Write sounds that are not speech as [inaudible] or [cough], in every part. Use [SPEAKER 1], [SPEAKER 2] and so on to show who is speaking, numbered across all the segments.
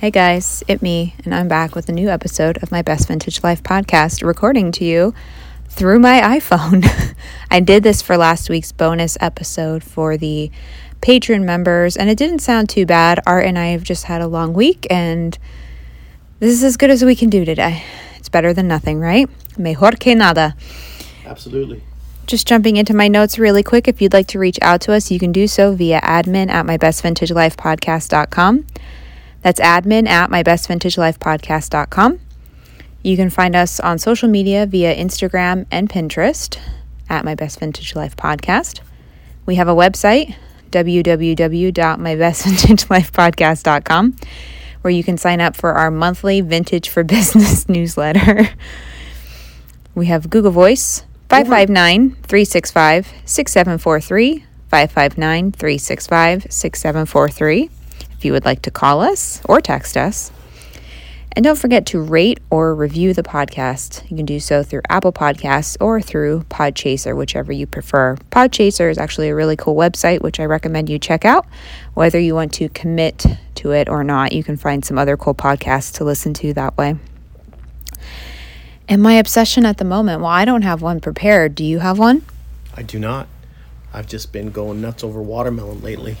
[SPEAKER 1] Hey guys, it me, and I'm back with a new episode of my Best Vintage Life podcast, recording to you through my [laughs] iPhone. [laughs] I did this for last week's bonus episode for the patron members, and it didn't sound too bad. Art and I have just had a long week, and this is as good as we can do today. It's better than nothing, right? Mejor que nada.
[SPEAKER 2] Absolutely.
[SPEAKER 1] Just jumping into my notes really quick, if you'd like to reach out to us, you can do so via admin at mybestvintagelifepodcast.com. That's admin at mybestvintagelifepodcast.com. You can find us on social media via Instagram and Pinterest at My Best Vintage Life Podcast. We have a website, www.mybestvintagelifepodcast.com, where you can sign up for our monthly Vintage for Business [laughs] newsletter. We have Google Voice, 559 365 6743, 559 365 6743 if you would like to call us or text us. And don't forget to rate or review the podcast. You can do so through Apple Podcasts or through Podchaser, whichever you prefer. Podchaser is actually a really cool website, which I recommend you check out. Whether you want to commit to it or not, you can find some other cool podcasts to listen to that way. And my obsession at the moment, well, I don't have one prepared. Do you have one?
[SPEAKER 2] I do not. I've just been going nuts over watermelon lately.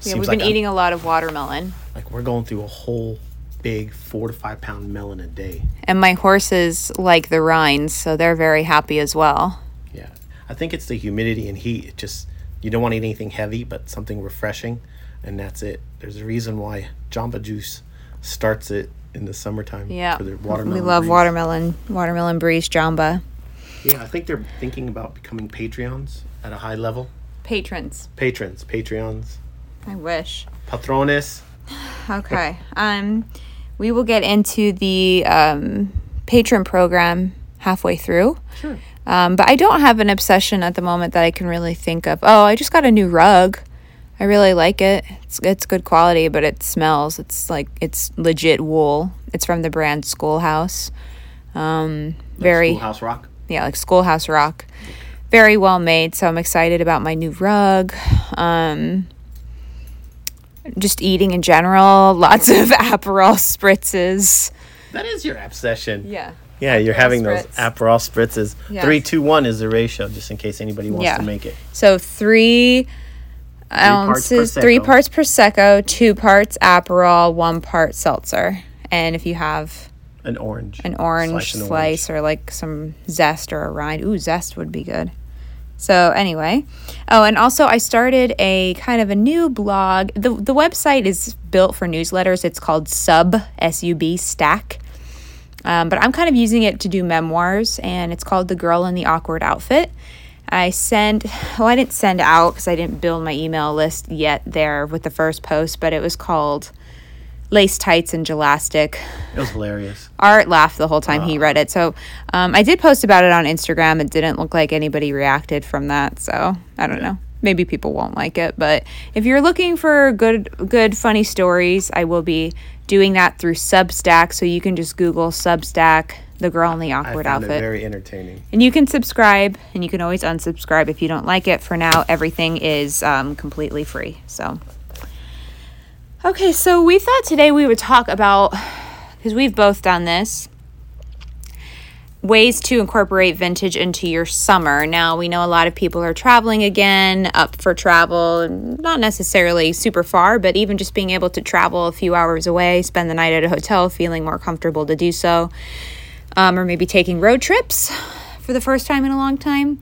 [SPEAKER 1] Yeah,
[SPEAKER 2] Seems
[SPEAKER 1] we've
[SPEAKER 2] like
[SPEAKER 1] been
[SPEAKER 2] I'm-
[SPEAKER 1] eating a lot of watermelon.
[SPEAKER 2] like we're going through a whole big four to five pound melon a day.
[SPEAKER 1] And my horses like the rinds, so they're very happy as well.
[SPEAKER 2] Yeah. I think it's the humidity and heat. It just you don't want to eat anything heavy, but something refreshing, and that's it. There's a reason why Jamba Juice starts it in the summertime.
[SPEAKER 1] Yeah.
[SPEAKER 2] For their watermelon.
[SPEAKER 1] we love
[SPEAKER 2] breeze.
[SPEAKER 1] watermelon, watermelon breeze jamba.
[SPEAKER 2] Yeah, I think they're thinking about becoming Patreons at a high level.
[SPEAKER 1] Patrons.
[SPEAKER 2] Patrons, Patreons,
[SPEAKER 1] I wish.
[SPEAKER 2] patrones. [sighs]
[SPEAKER 1] Okay. Um, we will get into the um, patron program halfway through.
[SPEAKER 2] Sure.
[SPEAKER 1] Um, but I don't have an obsession at the moment that I can really think of. Oh, I just got a new rug. I really like it. It's it's good quality, but it smells. It's like it's legit wool. It's from the brand Schoolhouse. Um, very
[SPEAKER 2] Schoolhouse Rock.
[SPEAKER 1] yeah, like Schoolhouse Rock. Very well made, so I'm excited about my new rug. Um, just eating in general, lots of [laughs] Aperol spritzes.
[SPEAKER 2] That is your obsession.
[SPEAKER 1] Yeah.
[SPEAKER 2] Yeah, you're having those
[SPEAKER 1] spritz.
[SPEAKER 2] Aperol spritzes.
[SPEAKER 1] Yes.
[SPEAKER 2] Three, two, one is the ratio, just in case anybody wants
[SPEAKER 1] Yeah.
[SPEAKER 2] to make it.
[SPEAKER 1] So three,
[SPEAKER 2] parts
[SPEAKER 1] ounces, three parts prosecco, two parts Aperol, one part seltzer. And if you have
[SPEAKER 2] An orange.
[SPEAKER 1] an orange
[SPEAKER 2] an
[SPEAKER 1] slice or like some zest or a rind. Ooh, zest would be good. So anyway, oh, and also I started a kind of a new blog. the The website is built for newsletters. It's called Sub S U B Stack, um, but I'm kind of using it to do memoirs, and it's called The Girl in the Awkward Outfit. I send, well, I didn't send out because I didn't build my email list yet there with the first post, but it was called Lace Tights and Gelastic.
[SPEAKER 2] It was hilarious.
[SPEAKER 1] Art laughed the whole time he read it. So um, I did post about it on Instagram. It didn't look like anybody reacted from that. So I don't know. Maybe people won't like it. But if you're looking for good, good, funny stories, I will be doing that through Substack. So you can just Google Substack, the girl in the awkward outfit.
[SPEAKER 2] it very entertaining.
[SPEAKER 1] And you can subscribe, and you can always unsubscribe if you don't like it. For now, everything is um, completely free. So, okay, so we thought today we would talk about because we've both done this ways to incorporate vintage into your summer. Now, we know a lot of people are traveling again, up for travel, not necessarily super far, but even just being able to travel a few hours away, spend the night at a hotel, feeling more comfortable to do so um, or maybe taking road trips for the first time in a long time.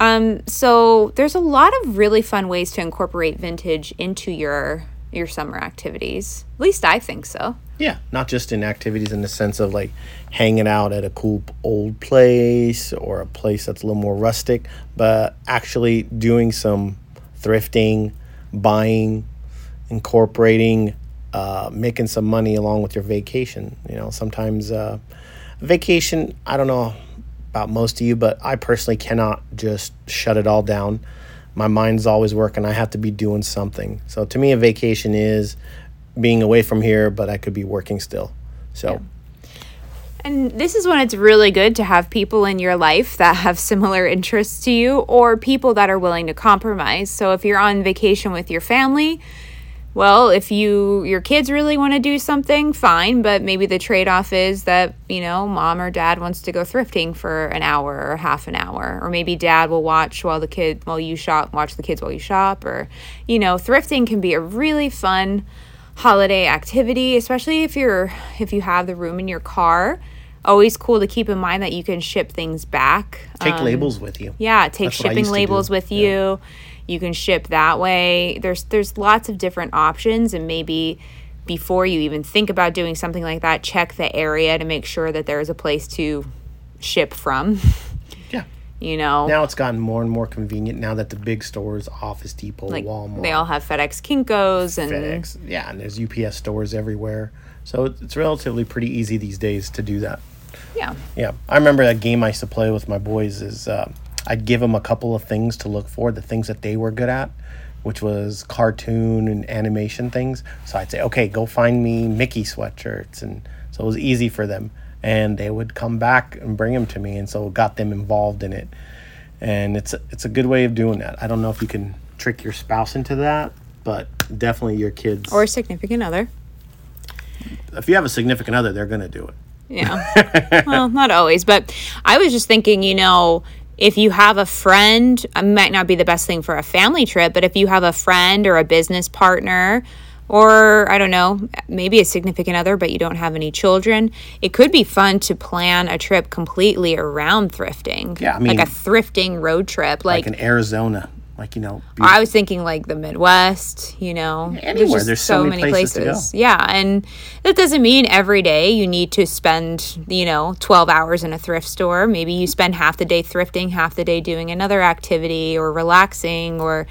[SPEAKER 1] Um, so there's a lot of really fun ways to incorporate vintage into your your summer activities. At least I think so.
[SPEAKER 2] Yeah, not just in activities in the sense of like hanging out at a cool old place or a place that's a little more rustic, but actually doing some thrifting, buying, incorporating, uh, making some money along with your vacation. You know, sometimes uh, vacation, I don't know about most of you, but I personally cannot just shut it all down. My mind's always working. I have to be doing something. So to me, a vacation is being away from here, but I could be working still. So
[SPEAKER 1] And this is when it's really good to have people in your life that have similar interests to you or people that are willing to compromise. So if you're on vacation with your family, well, if you your kids really want to do something, fine, but maybe the trade-off is that, you know, mom or dad wants to go thrifting for an hour or half an hour, or maybe dad will watch while the kid while you shop, watch the kids while you shop or you know, thrifting can be a really fun holiday activity, especially if you're if you have the room in your car. Always cool to keep in mind that you can ship things back.
[SPEAKER 2] Take
[SPEAKER 1] Um,
[SPEAKER 2] labels with you.
[SPEAKER 1] yeah, take
[SPEAKER 2] That's
[SPEAKER 1] shipping labels with
[SPEAKER 2] Yeah.
[SPEAKER 1] You. Can ship that way. There's there's lots of different options and maybe before you even think about doing something like that, check the area to make sure that there is a place to ship from. [laughs]
[SPEAKER 2] Yeah.
[SPEAKER 1] You know,
[SPEAKER 2] Now it's gotten more and more convenient now that the big stores, Office Depot,
[SPEAKER 1] like
[SPEAKER 2] Walmart,
[SPEAKER 1] they all have FedEx Kinkos and
[SPEAKER 2] FedEx, yeah, and there's UPS stores everywhere. So it's, relatively pretty easy these days to do that.
[SPEAKER 1] yeah.
[SPEAKER 2] Yeah, I remember a game I used to play with my boys. Is uh, I'd give them a couple of things to look for, the things that they were good at, which was cartoon and animation things. So I'd say, okay, go find me Mickey sweatshirts, and so it was easy for them. And they would come back and bring them to me, and so it got them involved in it. And it's a, it's a good way of doing that. I don't know if you can trick your spouse into that, but definitely your kids.
[SPEAKER 1] Or a significant other.
[SPEAKER 2] if you have a significant other, they're gonna do it.
[SPEAKER 1] Yeah. [laughs] well, not always, but I was just thinking, you know, if you have a friend, it might not be the best thing for a family trip, but if you have a friend or a business partner, or I don't know, maybe a significant other, but you don't have any children, it could be fun to plan a trip completely around thrifting.
[SPEAKER 2] Yeah, I
[SPEAKER 1] like a thrifting road trip. Like,
[SPEAKER 2] Like in Arizona, like you know,
[SPEAKER 1] I was thinking like the Midwest, you know.
[SPEAKER 2] Anywhere. There's so many places go.
[SPEAKER 1] Yeah, and that doesn't mean every day you need to spend, you know, 12 hours in a thrift store. Maybe you spend half the day thrifting, half the day doing another activity or relaxing or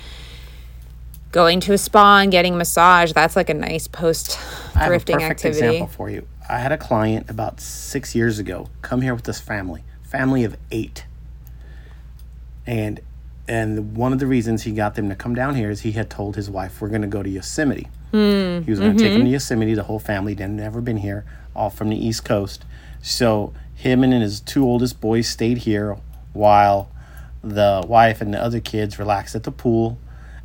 [SPEAKER 1] going to a spa and getting a massage. That's like a nice post
[SPEAKER 2] I have a
[SPEAKER 1] thrifting activity.
[SPEAKER 2] example for you. I had a client about six years ago come here with this family, family of eight, and and one of the reasons he got them to come down here is he had told his wife we're going to go to Yosemite.
[SPEAKER 1] Hmm,
[SPEAKER 2] He was going to take
[SPEAKER 1] mm-hmm.
[SPEAKER 2] them to Yosemite. The whole family they'd never been here, all from the East Coast. So him and his two oldest boys stayed here while the wife and the other kids relaxed at the pool.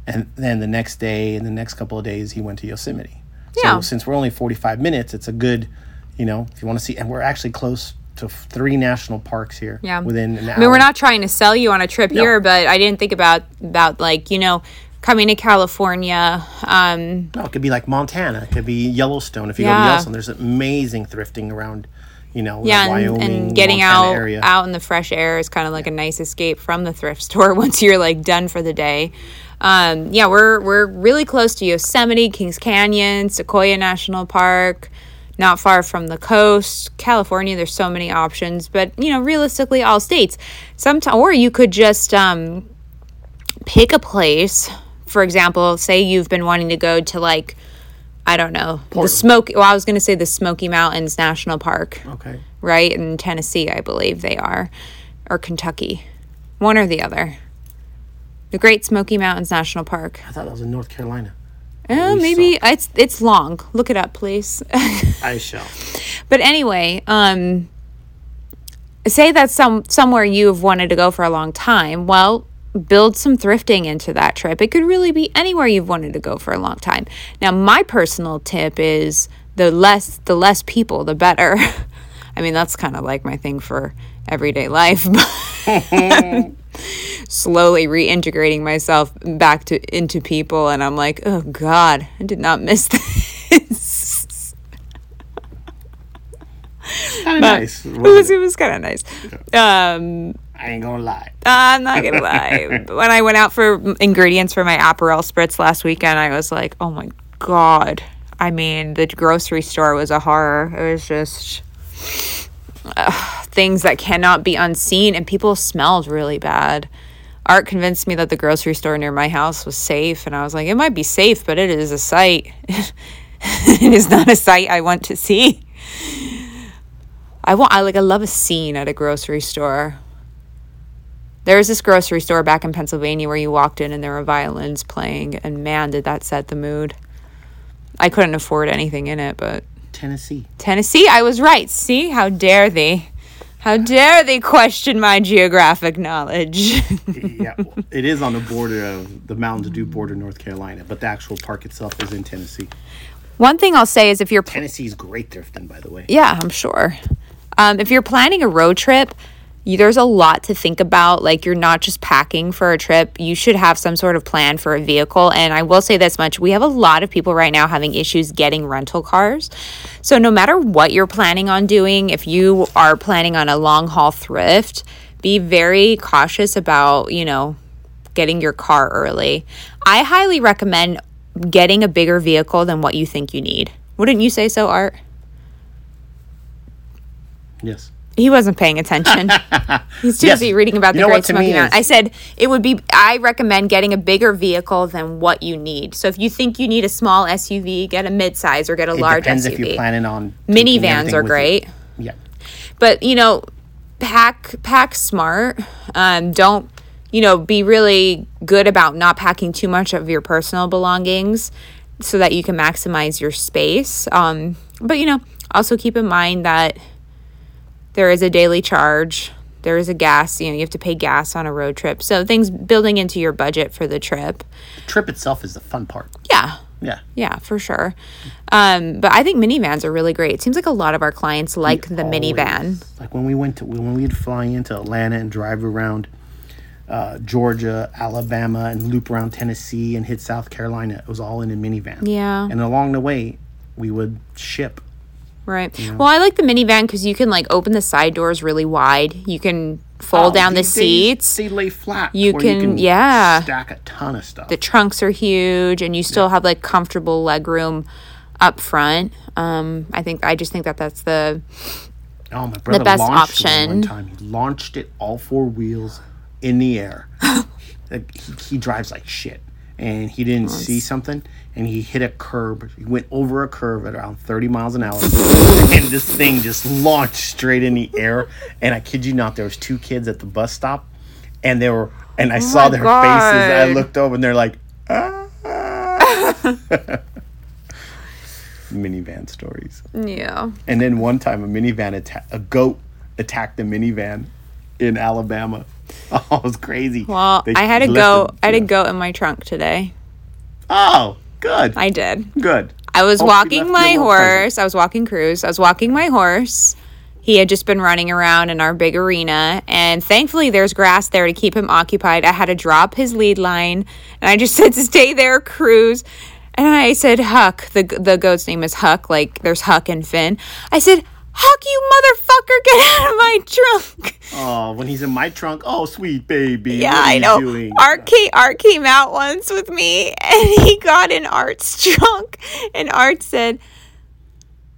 [SPEAKER 2] And then the next day and the next couple of days, he went to Yosemite.
[SPEAKER 1] Yeah.
[SPEAKER 2] So since we're only 45 minutes, it's a good, you know, if you want to see, and we're actually close to three national parks here.
[SPEAKER 1] Yeah.
[SPEAKER 2] Within an hour.
[SPEAKER 1] I mean, we're not trying to sell you on a trip here, but I didn't think about about like, you know, coming to California, um,
[SPEAKER 2] No, it could be like Montana. It could be Yellowstone. If you go to Yellowstone, there's amazing thrifting around, you know,
[SPEAKER 1] yeah, and,
[SPEAKER 2] Wyoming,
[SPEAKER 1] and getting
[SPEAKER 2] Montana
[SPEAKER 1] out
[SPEAKER 2] area.
[SPEAKER 1] out in the fresh air is kind of like a nice escape from the thrift [laughs] store once you're like done for the day. Um, yeah, we're we're really close to Yosemite, Kings Canyon, Sequoia National Park, not far from the coast. California, there's so many options, but you know, realistically, all states. Sometimes, or you could just um, pick a place. For example, say you've been wanting to go to like. I don't know. The Smoky. Well, I was going to say the Smoky Mountains National Park
[SPEAKER 2] Okay.
[SPEAKER 1] right? In Tennessee, I believe they are, or Kentucky, one or the other. The Great Smoky Mountains National Park.
[SPEAKER 2] I thought that was in North Carolina.
[SPEAKER 1] Uh,
[SPEAKER 2] we
[SPEAKER 1] maybe it's it's long. Look it up, please. [laughs]
[SPEAKER 2] I shall.
[SPEAKER 1] but anyway, um, say that's some somewhere you've wanted to go for a long time. Well, build some thrifting into that trip. It could really be anywhere you've wanted to go for a long time. Now, my personal tip is the less the less people, the better. [laughs] I mean, that's kind of like my thing for everyday life. [laughs] Slowly reintegrating myself back to into people, and I'm like, oh God, I did not miss [laughs] this.
[SPEAKER 2] Kind of nice.
[SPEAKER 1] it was it was kind of nice. Um,
[SPEAKER 2] I ain't gonna lie.
[SPEAKER 1] I'm not gonna [laughs] lie. when I went out for ingredients for my Aperol spritz last weekend, I was like, oh my god. I mean, the grocery store was a horror. It was just uh, things that cannot be unseen, and people smelled really bad. Art convinced me that the grocery store near my house was safe, and I was like, it might be safe, but it is a sight. [laughs] it is not a sight I want to see. I want I like I love a scene at a grocery store. There was this grocery store back in Pennsylvania where you walked in and there were violins playing and man did that set the mood. I couldn't afford anything in it, but
[SPEAKER 2] Tennessee.
[SPEAKER 1] Tennessee, I was right. See, how dare thee? How dare they question my geographic knowledge? [laughs]
[SPEAKER 2] yeah, well, it is on the border of the Mountain Dew border, North Carolina, but the actual park itself is in Tennessee.
[SPEAKER 1] One thing I'll say is if you're
[SPEAKER 2] Tennessee's great thrifting, by the way.
[SPEAKER 1] Yeah, I'm sure. Um, if you're planning a road trip, you, there's a lot to think about. Like, you're not just packing for a trip, you should have some sort of plan for a vehicle. And I will say this much we have a lot of people right now having issues getting rental cars. So, no matter what you're planning on doing, if you are planning on a long haul thrift, be very cautious about, you know, getting your car early. I highly recommend getting a bigger vehicle than what you think you need. Wouldn't you say so, Art?
[SPEAKER 2] Yes.
[SPEAKER 1] He wasn't paying attention. [laughs] He's too
[SPEAKER 2] Yes.
[SPEAKER 1] busy reading about
[SPEAKER 2] You
[SPEAKER 1] the Great Smoky Mountain. I said it would be. I recommend getting a bigger vehicle than what you need. So if you think you need a small SUV, get a midsize or get a
[SPEAKER 2] It
[SPEAKER 1] large
[SPEAKER 2] depends
[SPEAKER 1] SUV.
[SPEAKER 2] if you're planning on
[SPEAKER 1] Minivans are
[SPEAKER 2] you.
[SPEAKER 1] great,
[SPEAKER 2] Yeah.
[SPEAKER 1] but you know, pack pack smart. Um, don't you know? Be really good about not packing too much of your personal belongings, so that you can maximize your space. Um, but you know, also keep in mind that there is a daily charge. There is a gas, you know, you have to pay gas on a road trip. So things building into your budget for the trip.
[SPEAKER 2] The trip itself is the fun part.
[SPEAKER 1] Yeah.
[SPEAKER 2] Yeah.
[SPEAKER 1] Yeah, for sure. Um, but I think minivans are really great. It seems like a lot of our clients like the minivan.
[SPEAKER 2] Like when we went to when we'd fly into Atlanta and drive around uh, Georgia, Alabama, and loop around Tennessee and hit South Carolina. It was all in a minivan.
[SPEAKER 1] Yeah.
[SPEAKER 2] And along the way, we would ship.
[SPEAKER 1] Right. Well, I like the minivan because you can like open the side doors really wide. You can fold down the
[SPEAKER 2] Oh, These days,
[SPEAKER 1] seats.
[SPEAKER 2] They lay flat.
[SPEAKER 1] You
[SPEAKER 2] where
[SPEAKER 1] can- yeah.
[SPEAKER 2] stack a ton of stuff.
[SPEAKER 1] The trunks are huge, and you still have like comfortable leg room up front. Um, I think I just think that that's the
[SPEAKER 2] Oh, my brother
[SPEAKER 1] best
[SPEAKER 2] launched one
[SPEAKER 1] option.
[SPEAKER 2] one time. He launched it all four wheels in the air. [laughs] Like, he, he drives like shit, and he didn't see something, and he hit a curb. He went over a curb at around thirty miles an hour, [laughs] and this thing just launched straight in the air. And I kid you not, there was two kids at the bus stop, and they were, and I saw
[SPEAKER 1] my
[SPEAKER 2] their faces. I looked over, and they're like, ah. [laughs] minivan stories.
[SPEAKER 1] yeah.
[SPEAKER 2] And then one time, a minivan atta- a goat attacked a minivan in Alabama. [laughs] Oh, it was crazy.
[SPEAKER 1] Well,
[SPEAKER 2] They
[SPEAKER 1] I had a goat. I had a goat in my trunk today.
[SPEAKER 2] Oh, good,
[SPEAKER 1] I did.
[SPEAKER 2] good.
[SPEAKER 1] I was
[SPEAKER 2] Hope
[SPEAKER 1] walking my horse. I was walking cruise. I was walking my horse. He had just been running around in our big arena, and thankfully, there's grass there to keep him occupied. I had to drop his lead line, and I just [laughs] said, "Stay there, cruise." And I said, "Huck." the The goat's name is Huck. Like there's Huck and Finn. I said, "Huck, you motherfucker, [laughs] get out of my trunk!"
[SPEAKER 2] Oh, when he's in my trunk. Oh, sweet baby.
[SPEAKER 1] Yeah, I know.
[SPEAKER 2] Doing?
[SPEAKER 1] Art came, Art came out once with me, [laughs] and he got in Art's [laughs] trunk, and Art said,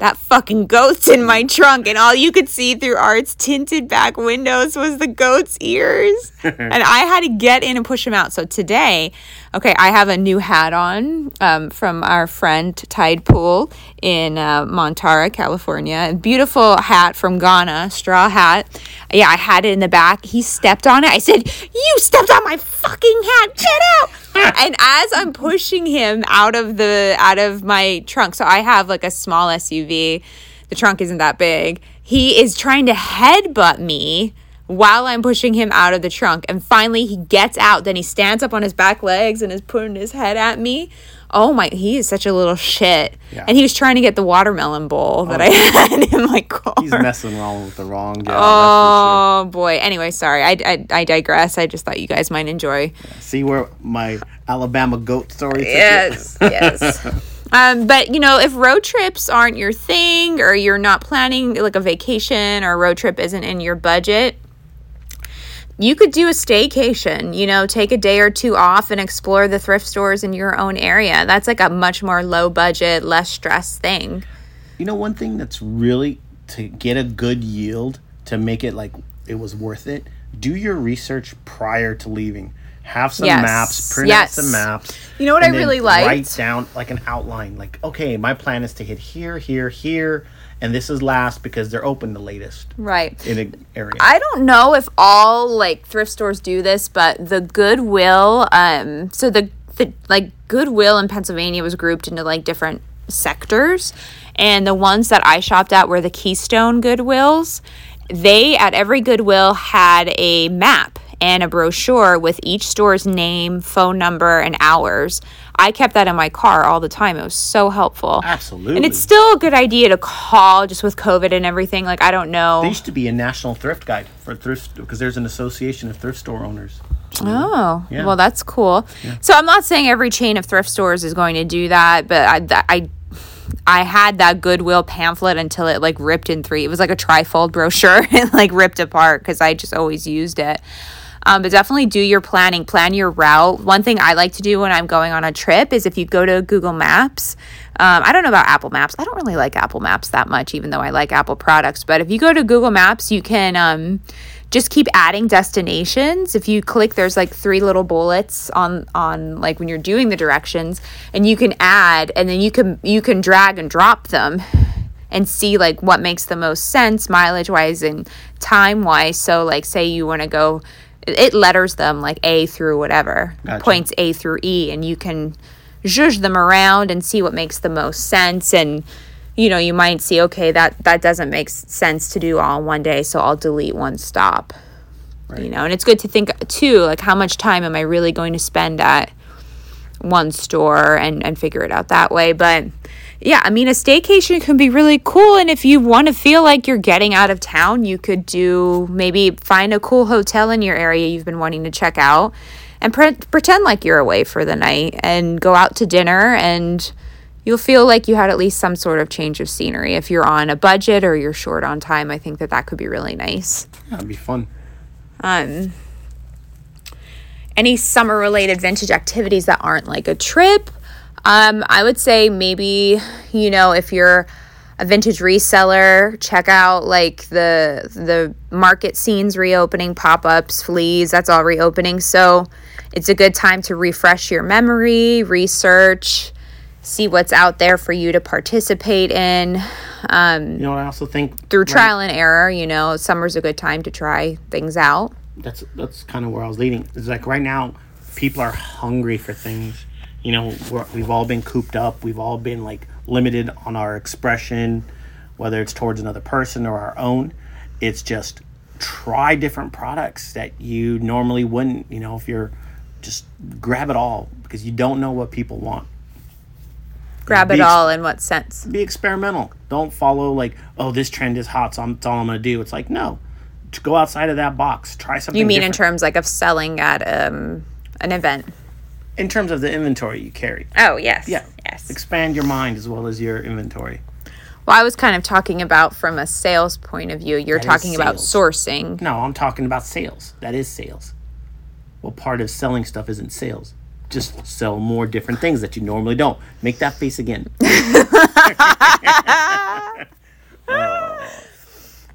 [SPEAKER 1] "That fucking goat's in my trunk," and all you could see through Art's tinted back windows was the goat's ears, [laughs] and I had to get in and push him out. So today, okay, I have a new hat on um, from our friend Tide Pool in uh, Montara, California. A beautiful hat from Ghana, straw hat. Yeah, I had it in the back. He stepped on it. I said, "You stepped on my fucking hat. Get out!" And as I'm pushing him out of the out of my trunk, so I have like a small SUV. The trunk isn't that big. He is trying to headbutt me while I'm pushing him out of the trunk. And finally, he gets out. Then he stands up on his back legs and is putting his head at me. Oh my, he is such a little shit.
[SPEAKER 2] Yeah.
[SPEAKER 1] And he was trying to get the watermelon bowl that I had [laughs] in my car.
[SPEAKER 2] He's messing around with the wrong gal.
[SPEAKER 1] Oh boy. Anyway, sorry. I, I, I digress. I just thought you guys might enjoy.
[SPEAKER 2] sure. See where my Alabama goat story?
[SPEAKER 1] Yes, yes. [laughs] Um, but you know, if road trips aren't your thing, or you're not planning like a vacation, or a road trip isn't in your budget, you could do a staycation. You know, take a day or two off and explore the thrift stores in your own area. That's like a much more low budget, less stress thing.
[SPEAKER 2] You know, one thing that's really to get a good yield to make it like it was worth it. Do your research prior to leaving. Have some
[SPEAKER 1] Yes.
[SPEAKER 2] maps. Print
[SPEAKER 1] Yes.
[SPEAKER 2] out some maps.
[SPEAKER 1] You know what I really like?
[SPEAKER 2] Write down like an outline. Like, okay, my plan is to hit here, here, here, and this is last because they're open the latest
[SPEAKER 1] Right.
[SPEAKER 2] in an area.
[SPEAKER 1] I don't know if all like thrift stores do this, but the Goodwill, um, so the, the like Goodwill in Pennsylvania was grouped into like different sectors, and the ones that I shopped at were the Keystone Goodwills. they at every Goodwill had a map and a brochure with each store's name, phone number, and hours. I kept that in my car all the time. It was so helpful.
[SPEAKER 2] Absolutely.
[SPEAKER 1] And it's still a good idea to call just with COVID and everything. Like, I don't know.
[SPEAKER 2] There used to be a national thrift guide for thrift because there's an association of thrift store owners.
[SPEAKER 1] Oh,
[SPEAKER 2] Yeah.
[SPEAKER 1] well, that's cool. So I'm not saying every chain of thrift stores is going to do that, but I, I, I had that Goodwill pamphlet until it like ripped in three. It was like a trifold brochure [laughs] and like ripped apart because I just always used it. Um, but definitely do your planning, plan your route. One thing I like to do when I'm going on a trip is if you go to Google Maps, um, I don't know about Apple Maps. I don't really like Apple Maps that much, even though I like Apple products. But if you go to Google Maps, you can um, just keep adding destinations. If you click, there's like three little bullets on on like when you're doing the directions, and you can add, and then you can you can drag and drop them and see like what makes the most sense mileage wise and time wise. So like say you want to go it letters them like A through whatever.
[SPEAKER 2] Gotcha.
[SPEAKER 1] Points A through E and you can zhuzh them around and see what makes the most sense and you know, you might see okay that that doesn't make sense to do all in one day, so I'll delete one stop. You know, and it's good to think too like how much time am I really going to spend at one store and and figure it out that way but yeah i mean a staycation can be really cool and if you want to feel like you're getting out of town you could do maybe find a cool hotel in your area you've been wanting to check out and pre- pretend like you're away for the night and go out to dinner and you'll feel like you had at least some sort of change of scenery. If you're on a budget or you're short on time i think that that could be really nice.
[SPEAKER 2] That'd be fun.
[SPEAKER 1] um, any summer related vintage activities that aren't like a trip um, i would say maybe you know if you're a vintage reseller check out like the the market scenes reopening pop-ups fleas that's all reopening so it's a good time to refresh your memory research see what's out there for you to participate in um,
[SPEAKER 2] You know I also think
[SPEAKER 1] through trial and error you know summer's a good time to try things out
[SPEAKER 2] that's that's kind of where I was leading. It's like right now, people are hungry for things. You know, we're, we've all been cooped up. We've all been like limited on our expression, whether it's towards another person or our own. It's just try different products that you normally wouldn't. You know, if you're just grab it all because you don't know what people want.
[SPEAKER 1] grab it
[SPEAKER 2] Beach.
[SPEAKER 1] all in what sense
[SPEAKER 2] Be experimental. Don't follow like, oh, this trend is hot, so I'm, that's all I'm gonna do. It's like no, to go outside of that box. Try something.
[SPEAKER 1] you mean in
[SPEAKER 2] different.
[SPEAKER 1] terms like of selling at um, an event
[SPEAKER 2] in terms of the inventory you carry?
[SPEAKER 1] oh yes
[SPEAKER 2] Yeah.
[SPEAKER 1] yes
[SPEAKER 2] Expand your mind as well as your inventory.
[SPEAKER 1] well i was kind of talking about from a sales point of view you're
[SPEAKER 2] That
[SPEAKER 1] talking about sourcing
[SPEAKER 2] No, I'm talking about sales. That is sales. Well, part of selling stuff isn't sales. Just sell more different things that you normally don't. Make that face again. [laughs] [laughs]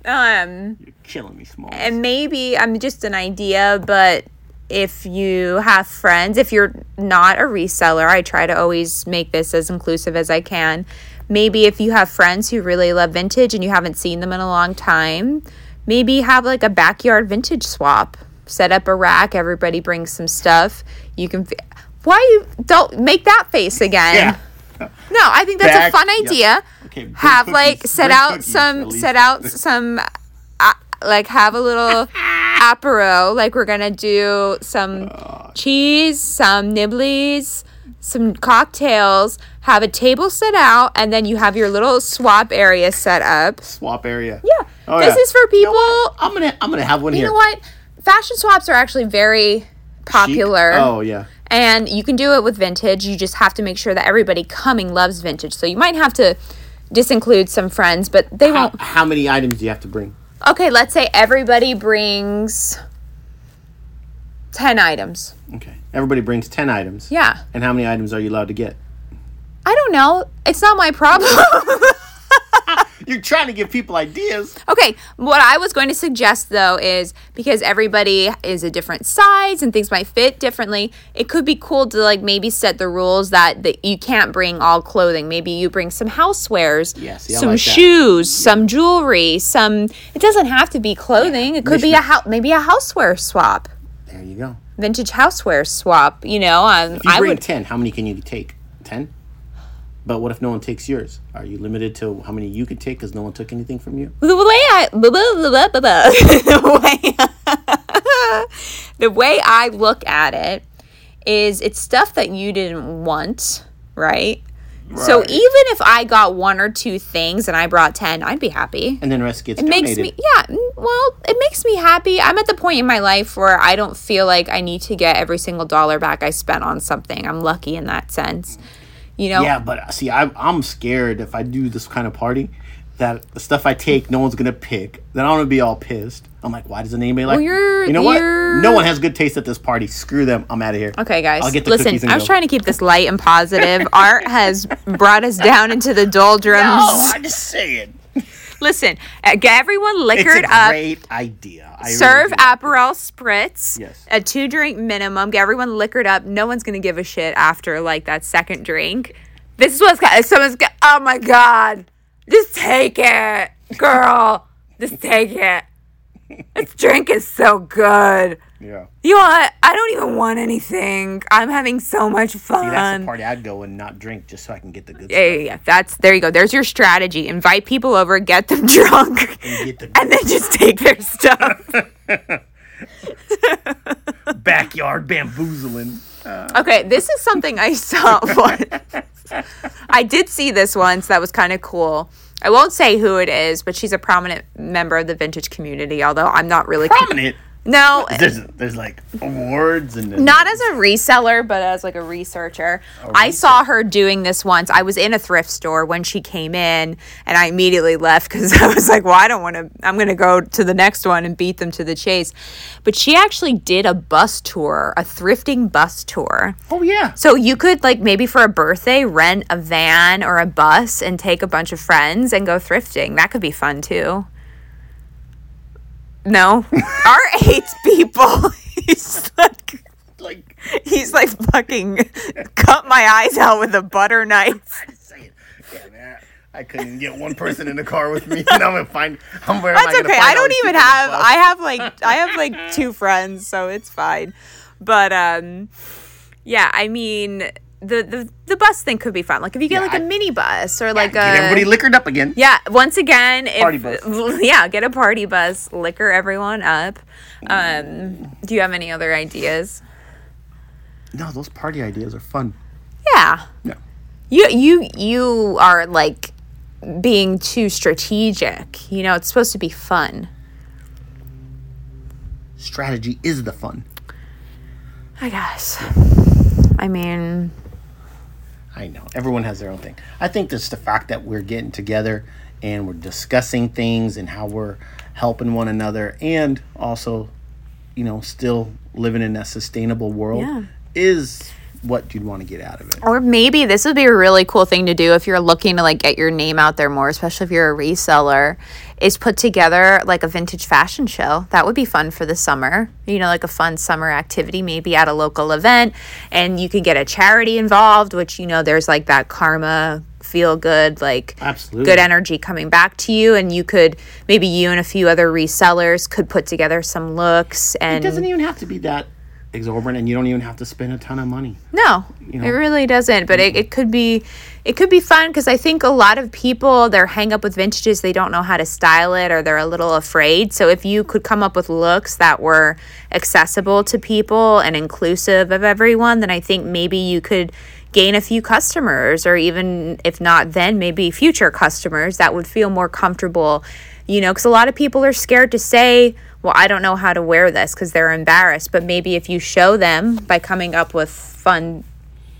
[SPEAKER 1] um
[SPEAKER 2] You're killing me, small.
[SPEAKER 1] and maybe i'm just an idea but if you have friends if you're not a reseller i try to always make this as inclusive as i can. Maybe if you have friends who really love vintage and you haven't seen them in a long time maybe have like a backyard vintage swap. Set up a rack everybody brings some stuff. You can f- why you don't make that face again.
[SPEAKER 2] Yeah.
[SPEAKER 1] no i think that's
[SPEAKER 2] Back-
[SPEAKER 1] a fun idea.
[SPEAKER 2] Okay,
[SPEAKER 1] have like set out
[SPEAKER 2] cookies,
[SPEAKER 1] some
[SPEAKER 2] at least.
[SPEAKER 1] set out some like have a little [laughs] apero like we're gonna do some cheese some nibblies some cocktails have a table set out and then you have your little swap area set up
[SPEAKER 2] swap area.
[SPEAKER 1] yeah
[SPEAKER 2] Oh,
[SPEAKER 1] this
[SPEAKER 2] yeah.
[SPEAKER 1] is for people
[SPEAKER 2] I'm gonna I'm gonna have one here.
[SPEAKER 1] you
[SPEAKER 2] here.
[SPEAKER 1] know what fashion swaps are actually very
[SPEAKER 2] Chic?
[SPEAKER 1] popular
[SPEAKER 2] Oh yeah.
[SPEAKER 1] and you can do it with vintage. You just have to make sure that everybody coming loves vintage. So you might have to disinclude some friends, but they
[SPEAKER 2] How,
[SPEAKER 1] won't.
[SPEAKER 2] how many items do you have to bring?
[SPEAKER 1] Okay, let's say everybody brings 10 items.
[SPEAKER 2] Okay. Everybody brings ten items.
[SPEAKER 1] Yeah.
[SPEAKER 2] And how many items are you allowed to get?
[SPEAKER 1] I don't know. It's not my problem. [laughs]
[SPEAKER 2] You're trying to give people ideas.
[SPEAKER 1] okay, what I was going to suggest though is because everybody is a different size and things might fit differently, it could be cool to like maybe set the rules that, that you can't bring all clothing. Maybe you bring some housewares,
[SPEAKER 2] Yeah, see,
[SPEAKER 1] some
[SPEAKER 2] like
[SPEAKER 1] shoes, some jewelry, some it doesn't have to be clothing. It could be a house maybe a houseware swap.
[SPEAKER 2] There you go.
[SPEAKER 1] Vintage houseware swap, you know. Um,
[SPEAKER 2] If you
[SPEAKER 1] I
[SPEAKER 2] bring
[SPEAKER 1] would
[SPEAKER 2] ten, how many can you take? Ten. But what if no one takes yours? Are you limited to how many you could take because no one took anything from you?
[SPEAKER 1] the way I [laughs] the way [laughs] the way I look at it is it's stuff that you didn't want, right? So even if I got one or two things and I brought 10, I'd be happy.
[SPEAKER 2] And then the rest gets
[SPEAKER 1] It makes me yeah, mm, well, it makes me happy. I'm at the point in my life where I don't feel like I need to get every single dollar back I spent on something. I'm lucky in that sense. You know?
[SPEAKER 2] Yeah, but uh, see, I'm, I'm scared if I do this kind of party that the stuff I take, no one's gonna pick. Then I'm gonna be all pissed. I'm like, why doesn't anybody like?
[SPEAKER 1] you're-
[SPEAKER 2] you know what? No one has good taste at this party. Screw them. I'm out of here.
[SPEAKER 1] Okay, guys.
[SPEAKER 2] I'll get the
[SPEAKER 1] Listen,
[SPEAKER 2] cookies and
[SPEAKER 1] I was
[SPEAKER 2] go.
[SPEAKER 1] trying to keep this light and positive. Art has brought us down into the [laughs] doldrums.
[SPEAKER 2] Oh, I'm just saying.
[SPEAKER 1] Listen, uh, get everyone
[SPEAKER 2] It's
[SPEAKER 1] liquored
[SPEAKER 2] a
[SPEAKER 1] up.
[SPEAKER 2] great idea. I
[SPEAKER 1] Serve
[SPEAKER 2] do.
[SPEAKER 1] Aperol spritz.
[SPEAKER 2] Yes.
[SPEAKER 1] A two drink minimum. Get everyone liquored up. No one's gonna give a shit after like that second drink. This is what's someone's. Oh my god! Just take it, girl. Just take it. This drink is so good.
[SPEAKER 2] Yeah.
[SPEAKER 1] You know what? I don't even want anything. I'm having so much fun.
[SPEAKER 2] See, that's the party I'd go and not drink just so I can get the good
[SPEAKER 1] Yeah, yeah, yeah. That's there you go. There's your strategy. Invite people over, get them [laughs] drunk.
[SPEAKER 2] And get the
[SPEAKER 1] and then just take their stuff. [laughs] [laughs]
[SPEAKER 2] backyard bamboozling. Uh.
[SPEAKER 1] Okay, this is something I saw once. I did see this once that was kind of cool. I won't say who it is, but she's a prominent member of the vintage community, although I'm not really
[SPEAKER 2] Prominent.
[SPEAKER 1] No, [laughs]
[SPEAKER 2] There's there's like awards and
[SPEAKER 1] not as a reseller, but as like a researcher. I saw her doing this once. I was in a thrift store when she came in, and I immediately left because [laughs] I was like, "Well, I don't want to. I'm going to go to the next one and beat them to the chase." But she actually did a bus tour, a thrifting bus tour.
[SPEAKER 2] Oh yeah.
[SPEAKER 1] So you could like maybe for a birthday rent a van or a bus and take a bunch of friends and go thrifting. That could be fun too. No, [laughs] Art hates people. [laughs] He's like
[SPEAKER 2] Like
[SPEAKER 1] he's like fucking cut my eyes out with a butter knife. [laughs]
[SPEAKER 2] I just saying. Yeah, man. I couldn't get one person in the car with me. and I'm gonna find. I'm where
[SPEAKER 1] That's okay. I don't even
[SPEAKER 2] people on the
[SPEAKER 1] have. I have like I have like two friends, so it's fine. But um, yeah. I mean, the the the bus thing could be fun. Like if you get
[SPEAKER 2] Yeah,
[SPEAKER 1] like a
[SPEAKER 2] I-
[SPEAKER 1] mini bus or like
[SPEAKER 2] Get
[SPEAKER 1] a
[SPEAKER 2] everybody liquored up again.
[SPEAKER 1] Yeah, once again, if,
[SPEAKER 2] Party bus. [laughs]
[SPEAKER 1] yeah, get a party bus, liquor everyone up. Um, do you have any other ideas?
[SPEAKER 2] No, those party ideas are fun.
[SPEAKER 1] Yeah,
[SPEAKER 2] No.
[SPEAKER 1] you you you are like being too strategic. You know, it's supposed to be fun.
[SPEAKER 2] Strategy is the fun.
[SPEAKER 1] I guess. I mean,
[SPEAKER 2] I know. Everyone has their own thing. I think just the fact that we're getting together and we're discussing things and how we're helping one another and also, you know, still living in a sustainable world
[SPEAKER 1] Yeah.
[SPEAKER 2] is what you'd want to get out of it.
[SPEAKER 1] or maybe this would be a really cool thing to do if you're looking to like get your name out there more, especially if you're a reseller. Is put together like a vintage fashion show. That would be fun for the summer. You know, like a fun summer activity, maybe at a local event, and you could get a charity involved, which you know there's like that karma feel good like
[SPEAKER 2] Absolutely.
[SPEAKER 1] good energy coming back to you and you could maybe you and a few other resellers could put together some looks And It
[SPEAKER 2] doesn't even have to be that exorbitant and you don't even have to spend a ton of money.
[SPEAKER 1] No,
[SPEAKER 2] know?
[SPEAKER 1] it really doesn't. But it, it could be, it could be fun because I think a lot of people their hang up with vintages they don't know how to style it or they're a little afraid. So if you could come up with looks that were accessible to people and inclusive of everyone, then I think maybe you could gain a few customers or even if not then maybe future customers that would feel more comfortable you know because a lot of people are scared to say well i don't know how to wear this because they're embarrassed but maybe if you show them by coming up with fun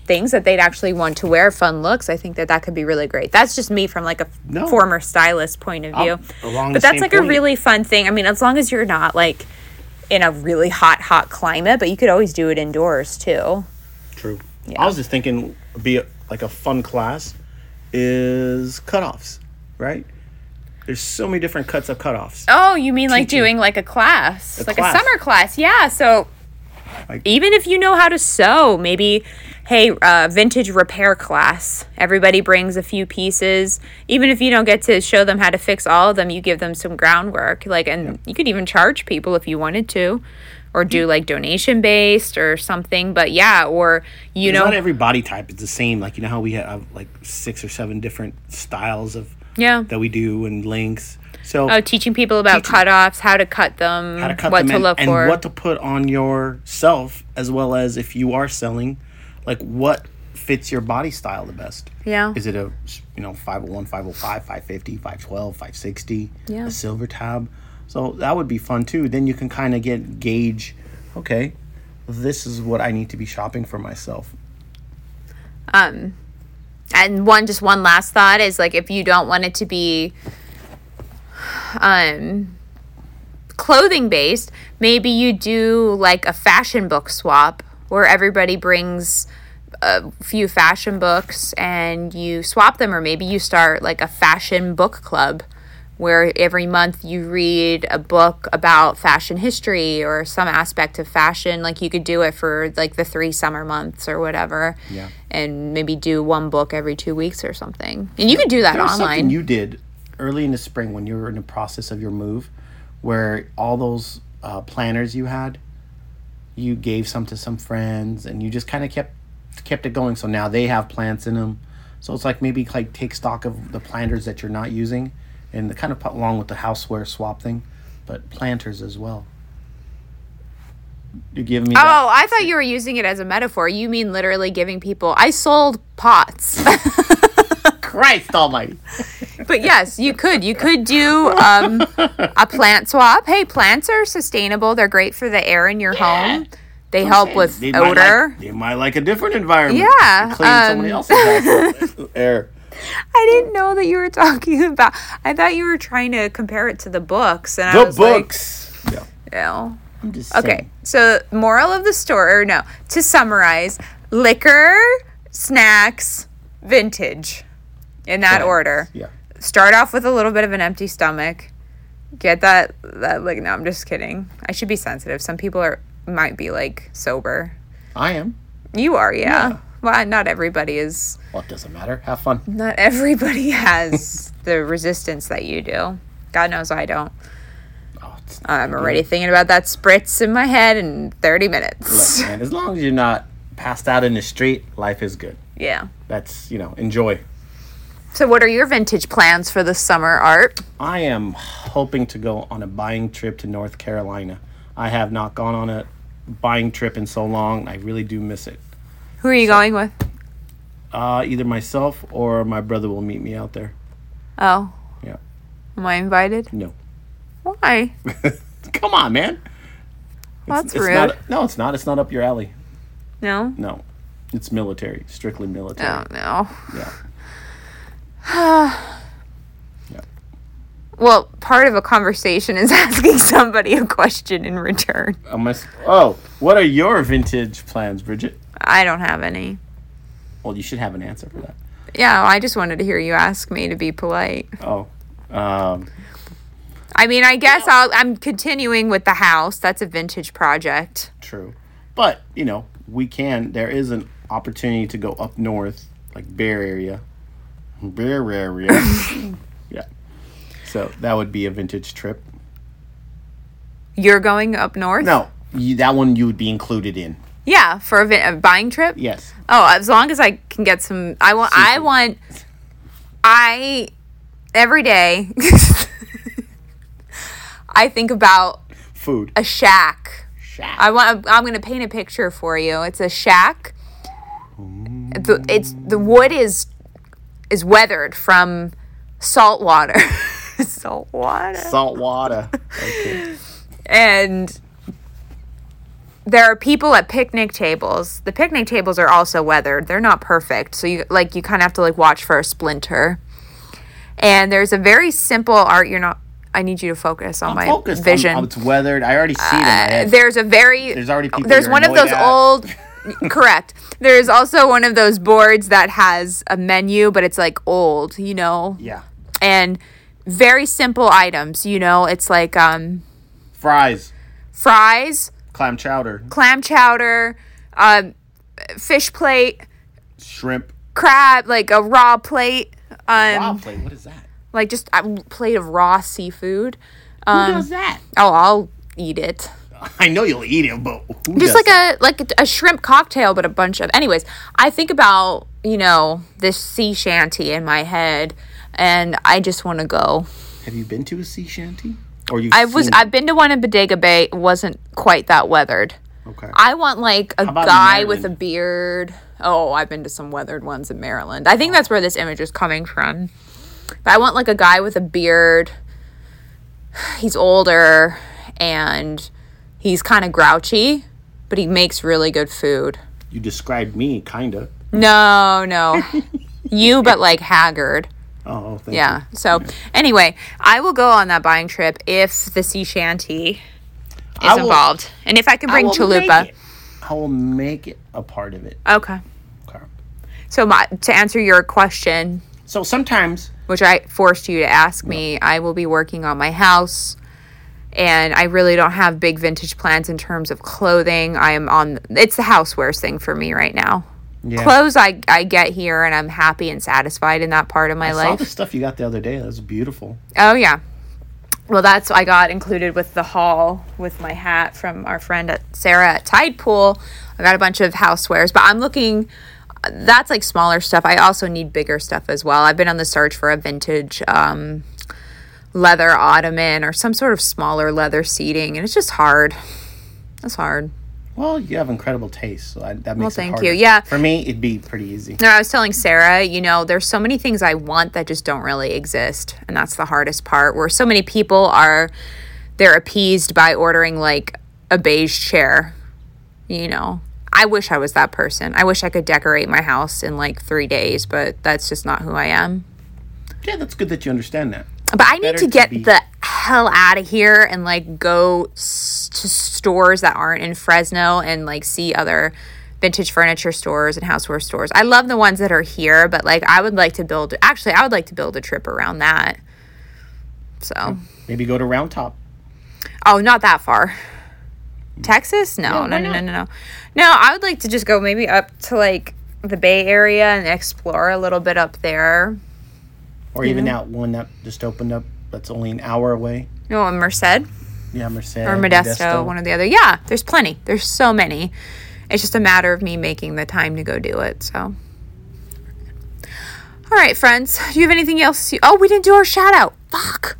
[SPEAKER 1] things that they'd actually want to wear fun looks i think that that could be really great that's just me from like a
[SPEAKER 2] No.
[SPEAKER 1] former stylist point of view but that's like a really fun thing i mean as long as you're not like in a really hot hot climate but you could always do it indoors too
[SPEAKER 2] True. I was just thinking, be a, like a fun class is cutoffs, right? There's so many different cuts of cutoffs.
[SPEAKER 1] Oh, you mean like doing like a class,
[SPEAKER 2] A
[SPEAKER 1] like
[SPEAKER 2] class.
[SPEAKER 1] a summer class? Yeah. So
[SPEAKER 2] Like-
[SPEAKER 1] even if you know how to sew, maybe hey, uh, vintage repair class. Everybody brings a few pieces. Even if you don't get to show them how to fix all of them, you give them some groundwork. Like, and you could even charge people if you wanted to, or do like donation based or something. But yeah, or you know,
[SPEAKER 2] not every body type is the same. Like you know how we have like six or seven different styles of
[SPEAKER 1] yeah.
[SPEAKER 2] that we do and lengths. So
[SPEAKER 1] Oh, teaching people about cutoffs, how to cut them,
[SPEAKER 2] how to cut
[SPEAKER 1] what
[SPEAKER 2] them
[SPEAKER 1] to
[SPEAKER 2] and,
[SPEAKER 1] look
[SPEAKER 2] and
[SPEAKER 1] for.
[SPEAKER 2] what to put on yourself, as well as if you are selling, like what fits your body style the best.
[SPEAKER 1] yeah.
[SPEAKER 2] Is it a you know 501, 505, 550, 512, 560,
[SPEAKER 1] Yeah.
[SPEAKER 2] a silver tab? So that would be fun too. Then you can kind of get gauge, okay, this is what I need to be shopping for myself.
[SPEAKER 1] Um, and one just one last thought is like if you don't want it to be um clothing based, maybe you do like a fashion book swap where everybody brings a few fashion books and you swap them or maybe you start like a fashion book club where every month you read a book about fashion history or some aspect of fashion like you could do it for like the 3 summer months or whatever
[SPEAKER 2] Yeah.
[SPEAKER 1] and maybe do one book every 2 weeks or something and you could do that
[SPEAKER 2] There was something
[SPEAKER 1] online
[SPEAKER 2] you did early in the spring when you were in the process of your move, where all those uh, planners you had, you gave some to some friends, and you just kind of kept kept it going. So now they have plants in them. So it's like maybe like take stock of the planters that you're not using, and the kind of along with the houseware swap thing, but planters as well. You give me. that?
[SPEAKER 1] Oh, I thought you were using it as a metaphor. You mean literally giving people. I sold pots. [laughs]
[SPEAKER 2] Christ Almighty!
[SPEAKER 1] but yes, you could. You could do um, a plant swap. Hey, plants are sustainable. They're great for the air in your home. They help with
[SPEAKER 2] They might
[SPEAKER 1] odor.
[SPEAKER 2] like- they might like a different environment.
[SPEAKER 1] Yeah,
[SPEAKER 2] Clean somebody
[SPEAKER 1] um,
[SPEAKER 2] else's house [laughs] air.
[SPEAKER 1] I didn't know that you were talking [laughs] about. I thought you were trying to compare it to the books. And I
[SPEAKER 2] The
[SPEAKER 1] was
[SPEAKER 2] books. yeah.
[SPEAKER 1] like, no.
[SPEAKER 2] I'm just
[SPEAKER 1] Okay,
[SPEAKER 2] saying.
[SPEAKER 1] so moral of the story, or no, to summarize, liquor, snacks, vintage, in that order.
[SPEAKER 2] Yeah.
[SPEAKER 1] Start off with a little bit of an empty stomach. Get that that like no, I'm just kidding. I should be sensitive. Some people are might be like sober.
[SPEAKER 2] I am.
[SPEAKER 1] You are, yeah.
[SPEAKER 2] Yeah.
[SPEAKER 1] Well, not everybody is.
[SPEAKER 2] Well, it doesn't matter. Have fun.
[SPEAKER 1] Not everybody [laughs] has the resistance that you do. God knows I don't.
[SPEAKER 2] Oh, it's
[SPEAKER 1] I'm already thinking about that spritz in my head in 30
[SPEAKER 2] Look,
[SPEAKER 1] minutes. [laughs]
[SPEAKER 2] man, as long as you're not passed out in the street, life is good.
[SPEAKER 1] Yeah.
[SPEAKER 2] That's, you know, enjoy.
[SPEAKER 1] So, what are your vintage plans for the summer, Art?
[SPEAKER 2] I am hoping to go on a buying trip to North Carolina. I have not gone on a buying trip in so long. I really do miss it.
[SPEAKER 1] Who are you going with?
[SPEAKER 2] Uh, either myself or my brother will meet me out there.
[SPEAKER 1] Oh,
[SPEAKER 2] Yeah.
[SPEAKER 1] am I invited?
[SPEAKER 2] No.
[SPEAKER 1] Why? [laughs]
[SPEAKER 2] Come on, man.
[SPEAKER 1] That's
[SPEAKER 2] it's
[SPEAKER 1] rude.
[SPEAKER 2] Not, no, it's not. It's not up your alley.
[SPEAKER 1] No?
[SPEAKER 2] No. It's military. Strictly military.
[SPEAKER 1] Oh, no.
[SPEAKER 2] Yeah. [sighs]
[SPEAKER 1] Well, part of a conversation is [laughs] asking somebody a question in return.
[SPEAKER 2] Am I s- oh, what are your vintage plans, Bridget?
[SPEAKER 1] I don't have any.
[SPEAKER 2] Well, you should have an answer for that.
[SPEAKER 1] Yeah, I just wanted to hear you ask me to be polite.
[SPEAKER 2] Oh, um,
[SPEAKER 1] I mean, I guess I'll, I'm continuing with the house. That's a vintage project.
[SPEAKER 2] true. But, you know, we can, there is an opportunity to go up north, like Bear area. Bear area. [laughs] yeah. So that would be a vintage trip.
[SPEAKER 1] You're going up north?
[SPEAKER 2] No, you, that one you would be included in.
[SPEAKER 1] Yeah, for a, vi- a buying trip?
[SPEAKER 2] Yes.
[SPEAKER 1] Oh, as long as I can get some. I want. I want. I every day. [laughs] I think about
[SPEAKER 2] Food.
[SPEAKER 1] a shack.
[SPEAKER 2] Shack.
[SPEAKER 1] I want. I'm going to paint a picture for you. It's a shack. The, it's the wood is is weathered from salt water. [laughs] salt water.
[SPEAKER 2] Salt water. Okay. [laughs]
[SPEAKER 1] and there are people at picnic tables. The picnic tables are also weathered. They're not perfect. So you like you kind of have to like watch for a splinter. And there's a very simple art you're not I need you to focus on my
[SPEAKER 2] Focused.
[SPEAKER 1] vision.
[SPEAKER 2] I'm, it's weathered. I already see it in my
[SPEAKER 1] Uh, there's a very
[SPEAKER 2] There's already people
[SPEAKER 1] there's one of those
[SPEAKER 2] at.
[SPEAKER 1] old [laughs] correct there's also one of those boards that has a menu but it's like old you know
[SPEAKER 2] yeah.
[SPEAKER 1] and very simple items you know it's like um
[SPEAKER 2] Fries.
[SPEAKER 1] fries
[SPEAKER 2] Clam chowder.
[SPEAKER 1] clam chowder um fish plate
[SPEAKER 2] Shrimp.
[SPEAKER 1] crab like a raw plate um
[SPEAKER 2] Wow, plate. What is that?
[SPEAKER 1] like just a plate of raw seafood
[SPEAKER 2] Who
[SPEAKER 1] um
[SPEAKER 2] does that?
[SPEAKER 1] oh i'll eat it [laughs]
[SPEAKER 2] I know you'll eat it, but who
[SPEAKER 1] just
[SPEAKER 2] does
[SPEAKER 1] like
[SPEAKER 2] that?
[SPEAKER 1] a like a, a shrimp cocktail but a bunch of anyways i think about you know this sea shanty in my head and i just want to go
[SPEAKER 2] Have you been to a sea shanty? Or you?
[SPEAKER 1] I was I've been to one in Bodega Bay. It wasn't quite that weathered.
[SPEAKER 2] Okay.
[SPEAKER 1] I want like a guy with a beard. Oh, I've been to some weathered ones in Maryland. I think that's where this image is coming from. But I want like a guy with a beard. He's older and he's kind of grouchy, but he makes really good food.
[SPEAKER 2] you described me, kinda.
[SPEAKER 1] No, no. you, but like haggard.
[SPEAKER 2] Oh, thank
[SPEAKER 1] Yeah. So anyway, I will go on that buying trip if the sea shanty is
[SPEAKER 2] will-
[SPEAKER 1] involved, and if I can bring
[SPEAKER 2] will
[SPEAKER 1] chalupa.
[SPEAKER 2] I will make it a part of it.
[SPEAKER 1] Okay.
[SPEAKER 2] Okay.
[SPEAKER 1] So my, to answer your question,
[SPEAKER 2] So sometimes
[SPEAKER 1] which I forced you to ask me, I will be working on my house. And I really don't have big vintage plans in terms of clothing. I am on it's the housewares thing for me right now.
[SPEAKER 2] Yeah,
[SPEAKER 1] Clothes I, I get here and I'm happy and satisfied in that part of my
[SPEAKER 2] I saw the stuff you got the other day. That was beautiful.
[SPEAKER 1] Oh yeah. Well, that's I got included with the haul with my hat from our friend at Sarah at Tide Pool. I got a bunch of housewares, but I'm looking. That's like smaller stuff. I also need bigger stuff as well. I've been on the search for a vintage um, leather ottoman or some sort of smaller leather seating, and it's just hard. That's hard.
[SPEAKER 2] Well, you have incredible taste, so I, that makes it
[SPEAKER 1] thank
[SPEAKER 2] harder.
[SPEAKER 1] you. Yeah.
[SPEAKER 2] For me, it'd be pretty easy.
[SPEAKER 1] No, I was telling Sarah, you know, there's so many things I want that just don't really exist. And that's the hardest part where so many people are they're appeased by ordering like a beige chair. You know. I wish I was that person. I wish I could decorate my house in like 3 days, but that's just not who I am.
[SPEAKER 2] Yeah, that's good that you understand that.
[SPEAKER 1] But I need to get the hell out of here and like go s- to stores that aren't in Fresno and like see other vintage furniture stores and houseware stores. I love the ones that are here, but like I would like to build actually I would like to build a trip around that. So, hmm.
[SPEAKER 2] Maybe go to Round Top.
[SPEAKER 1] oh, not that far. Hmm. Texas? No, no, no, no, no, no. No, I would like to just go maybe up to like the Bay Area and explore a little bit up there.
[SPEAKER 2] Or even out one that just opened up that's only an hour away.
[SPEAKER 1] No, Merced.
[SPEAKER 2] Yeah, Merced.
[SPEAKER 1] or Modesto, one or the other. Yeah, there's plenty. There's so many. It's just a matter of me making the time to go do it. So, all right, friends. Do you have anything else? You- oh, we didn't do our shout out. Fuck.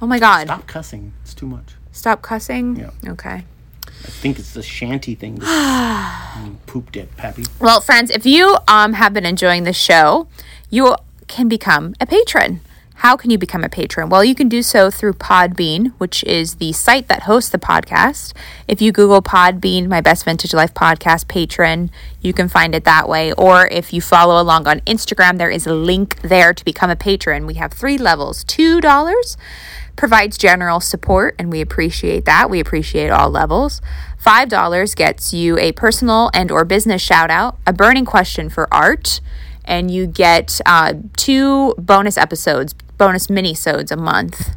[SPEAKER 1] Oh my god. Stop,
[SPEAKER 2] Stop cussing. It's too much.
[SPEAKER 1] Stop cussing.
[SPEAKER 2] Yeah.
[SPEAKER 1] Okay.
[SPEAKER 2] I think it's the shanty thing. that [sighs] pooped it, Pappy.
[SPEAKER 1] Well, friends, if you um have been enjoying the show, you can become a patron. How can you become a patron? Well, you can do so through Podbean, which is the site that hosts the podcast. If you Google Podbean, my best vintage life podcast patron, you can find it that way. Or if you follow along on Instagram, there is a link there to become a patron. We have three levels $2 provides general support, and we appreciate that. We appreciate all levels. $5 gets you a personal and or business shout out, a burning question for art, and you get uh, two bonus episodes, bonus mini-sodes a month.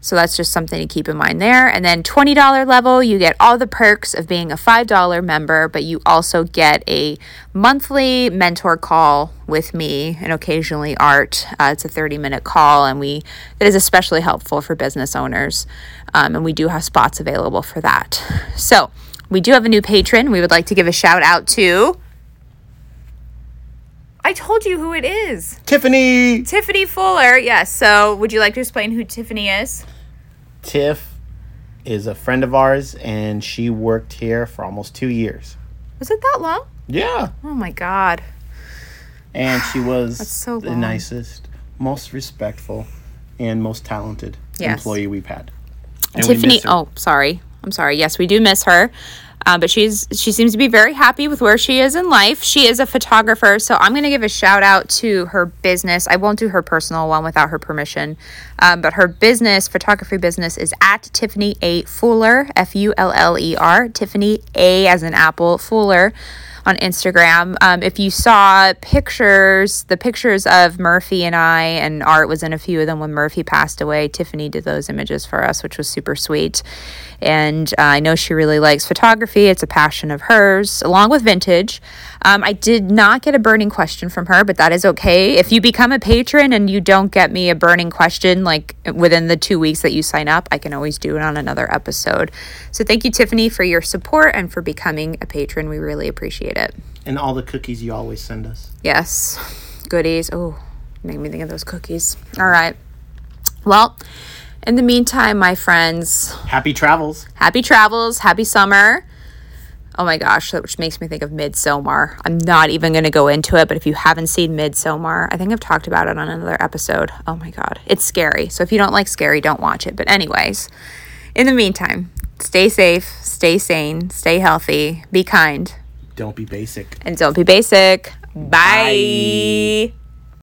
[SPEAKER 1] So that's just something to keep in mind there. And then $20 level, you get all the perks of being a $5 member, but you also get a monthly mentor call with me and occasionally Art. Uh, it's a 30 minute call, and we it is especially helpful for business owners. Um, and we do have spots available for that. So we do have a new patron. We would like to give a shout out to. I told you who it is.
[SPEAKER 2] Tiffany!
[SPEAKER 1] Tiffany Fuller. Yes. So would you like to explain who Tiffany is?
[SPEAKER 2] Tiff is a friend of ours, and she worked here for almost two years.
[SPEAKER 1] Was it that long?
[SPEAKER 2] Yeah.
[SPEAKER 1] Oh my god.
[SPEAKER 2] And she [sighs] was
[SPEAKER 1] so
[SPEAKER 2] the nicest, most respectful, and most talented
[SPEAKER 1] Yes.
[SPEAKER 2] employee we've had. And
[SPEAKER 1] Tiffany.
[SPEAKER 2] miss.
[SPEAKER 1] Oh, sorry. I'm sorry. Yes, we do miss her. Uh, but she's she seems to be very happy with where she is in life. She is a photographer, so I'm going to give a shout out to her business. I won't do her personal one without her permission, um, but her business, photography business, is at Tiffany A Fuller, F U L L E R, Tiffany A as an apple, Fuller on Instagram. Um, if you saw pictures, the pictures of Murphy and I, and Art was in a few of them when Murphy passed away. Tiffany did those images for us, which was super sweet. And uh, I know she really likes photography, it's a passion of hers, along with vintage. Um, I did not get a burning question from her, but that is okay. If you become a patron and you don't get me a burning question like within the two weeks that you sign up, I can always do it on another episode. So thank you, Tiffany, for your support and for becoming a patron. We really appreciate it.
[SPEAKER 2] And all the cookies you always send us.
[SPEAKER 1] Yes. Goodies. Oh, make me think of those cookies. All right. Well, in the meantime, my friends,
[SPEAKER 2] Happy travels.
[SPEAKER 1] happy travels, happy summer. Oh my gosh, which makes me think of Midsommar. I'm not even going to go into it, but if you haven't seen Midsommar, I think I've talked about it on another episode. Oh my god, it's scary. So if you don't like scary, don't watch it. But anyways, in the meantime, stay safe, stay sane, stay healthy, be kind,
[SPEAKER 2] Don't be basic.
[SPEAKER 1] and don't be basic. Bye.